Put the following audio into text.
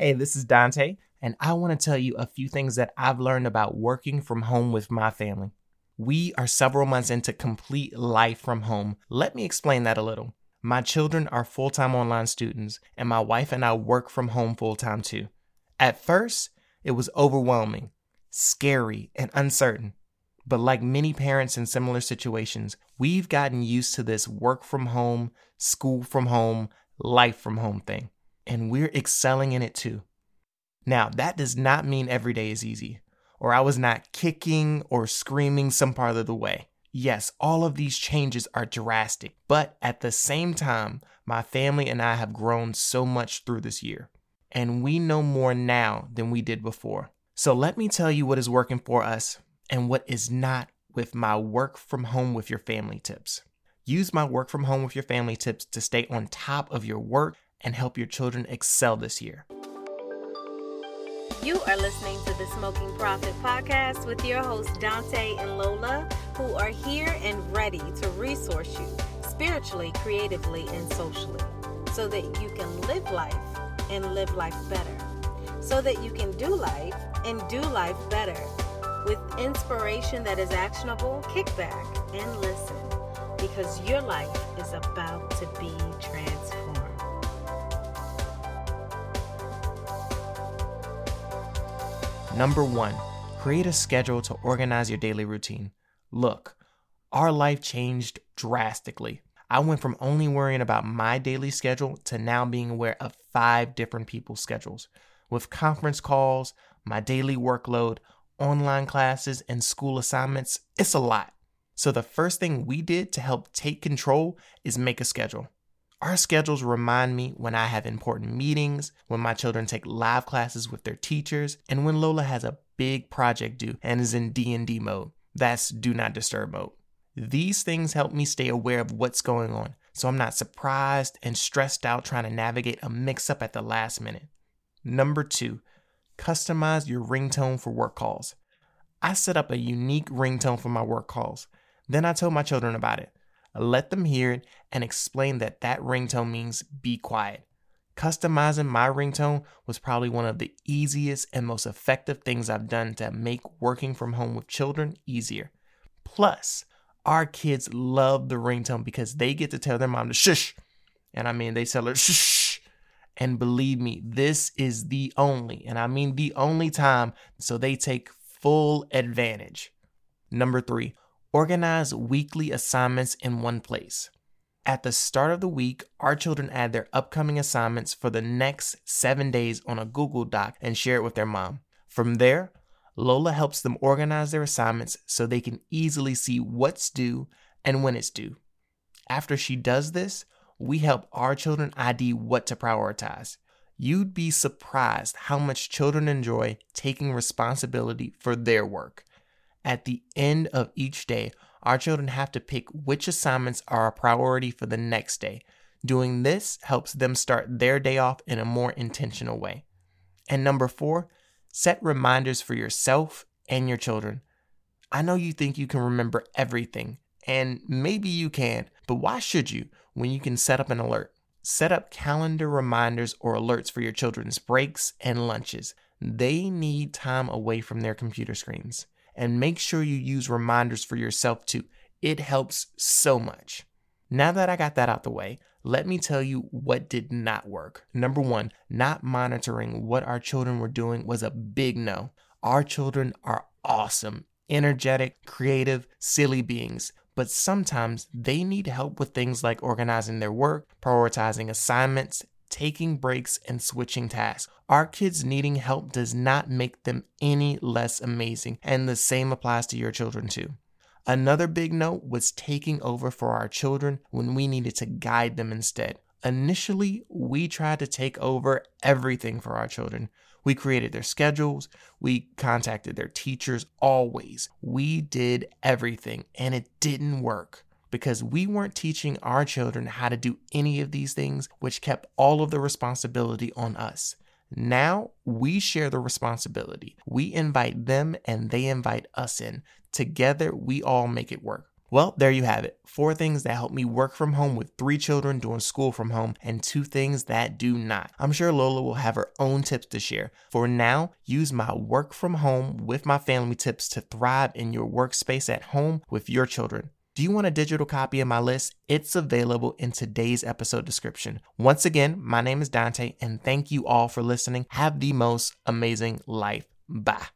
Hey, this is Dante, and I want to tell you a few things that I've learned about working from home with my family. We are several months into complete life from home. Let me explain that a little. My children are full time online students, and my wife and I work from home full time too. At first, it was overwhelming, scary, and uncertain. But like many parents in similar situations, we've gotten used to this work from home, school from home, life from home thing and we're excelling in it too. Now, that does not mean every day is easy, or I was not kicking or screaming some part of the way. Yes, all of these changes are drastic, but at the same time, my family and I have grown so much through this year, and we know more now than we did before. So let me tell you what is working for us and what is not with my work from home with your family tips. Use my work from home with your family tips to stay on top of your work and help your children excel this year. You are listening to the Smoking Prophet Podcast with your hosts Dante and Lola, who are here and ready to resource you spiritually, creatively, and socially so that you can live life and live life better. So that you can do life and do life better. With inspiration that is actionable, kick back and listen because your life is about to be transformed. Number one, create a schedule to organize your daily routine. Look, our life changed drastically. I went from only worrying about my daily schedule to now being aware of five different people's schedules. With conference calls, my daily workload, online classes, and school assignments, it's a lot. So, the first thing we did to help take control is make a schedule. Our schedules remind me when I have important meetings, when my children take live classes with their teachers, and when Lola has a big project due and is in D&D mode. That's do not disturb mode. These things help me stay aware of what's going on, so I'm not surprised and stressed out trying to navigate a mix up at the last minute. Number 2, customize your ringtone for work calls. I set up a unique ringtone for my work calls. Then I told my children about it let them hear it, and explain that that ringtone means be quiet. Customizing my ringtone was probably one of the easiest and most effective things I've done to make working from home with children easier. Plus, our kids love the ringtone because they get to tell their mom to shush. And I mean, they tell her shush. And believe me, this is the only, and I mean the only time, so they take full advantage. Number three, Organize weekly assignments in one place. At the start of the week, our children add their upcoming assignments for the next seven days on a Google Doc and share it with their mom. From there, Lola helps them organize their assignments so they can easily see what's due and when it's due. After she does this, we help our children ID what to prioritize. You'd be surprised how much children enjoy taking responsibility for their work. At the end of each day, our children have to pick which assignments are a priority for the next day. Doing this helps them start their day off in a more intentional way. And number four, set reminders for yourself and your children. I know you think you can remember everything, and maybe you can, but why should you when you can set up an alert? Set up calendar reminders or alerts for your children's breaks and lunches. They need time away from their computer screens and make sure you use reminders for yourself too. It helps so much. Now that I got that out the way, let me tell you what did not work. Number one, not monitoring what our children were doing was a big no. Our children are awesome, energetic, creative, silly beings, but sometimes they need help with things like organizing their work, prioritizing assignments, taking breaks, and switching tasks. Our kids needing help does not make them any less amazing, and the same applies to your children too. Another big note was taking over for our children when we needed to guide them instead. Initially, we tried to take over everything for our children. We created their schedules, we contacted their teachers always. We did everything, and it didn't work because we weren't teaching our children how to do any of these things, which kept all of the responsibility on us. Now we share the responsibility. We invite them and they invite us in. Together, we all make it work. Well, there you have it. Four things that help me work from home with three children doing school from home, and two things that do not. I'm sure Lola will have her own tips to share. For now, use my work from home with my family tips to thrive in your workspace at home with your children. Do you want a digital copy of my list? It's available in today's episode description. Once again, my name is Dante, and thank you all for listening. Have the most amazing life. Bye.